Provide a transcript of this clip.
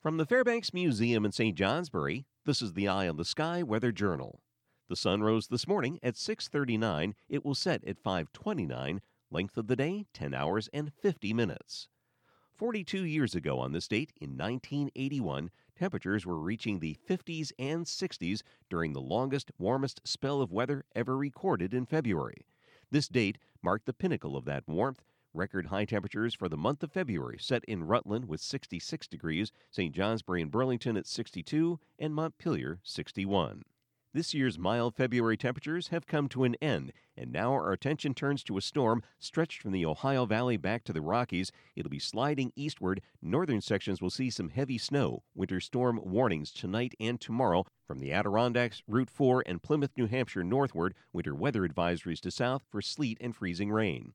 From the Fairbanks Museum in St. Johnsbury, this is the Eye on the Sky Weather Journal. The sun rose this morning at 6:39. It will set at 5:29. Length of the day 10 hours and 50 minutes. 42 years ago on this date in 1981, temperatures were reaching the 50s and 60s during the longest, warmest spell of weather ever recorded in February. This date marked the pinnacle of that warmth. Record high temperatures for the month of February set in Rutland with 66 degrees, St. Johnsbury and Burlington at 62, and Montpelier 61. This year's mild February temperatures have come to an end, and now our attention turns to a storm stretched from the Ohio Valley back to the Rockies. It'll be sliding eastward. Northern sections will see some heavy snow. Winter storm warnings tonight and tomorrow. From the Adirondacks, Route 4, and Plymouth, New Hampshire northward, winter weather advisories to south for sleet and freezing rain.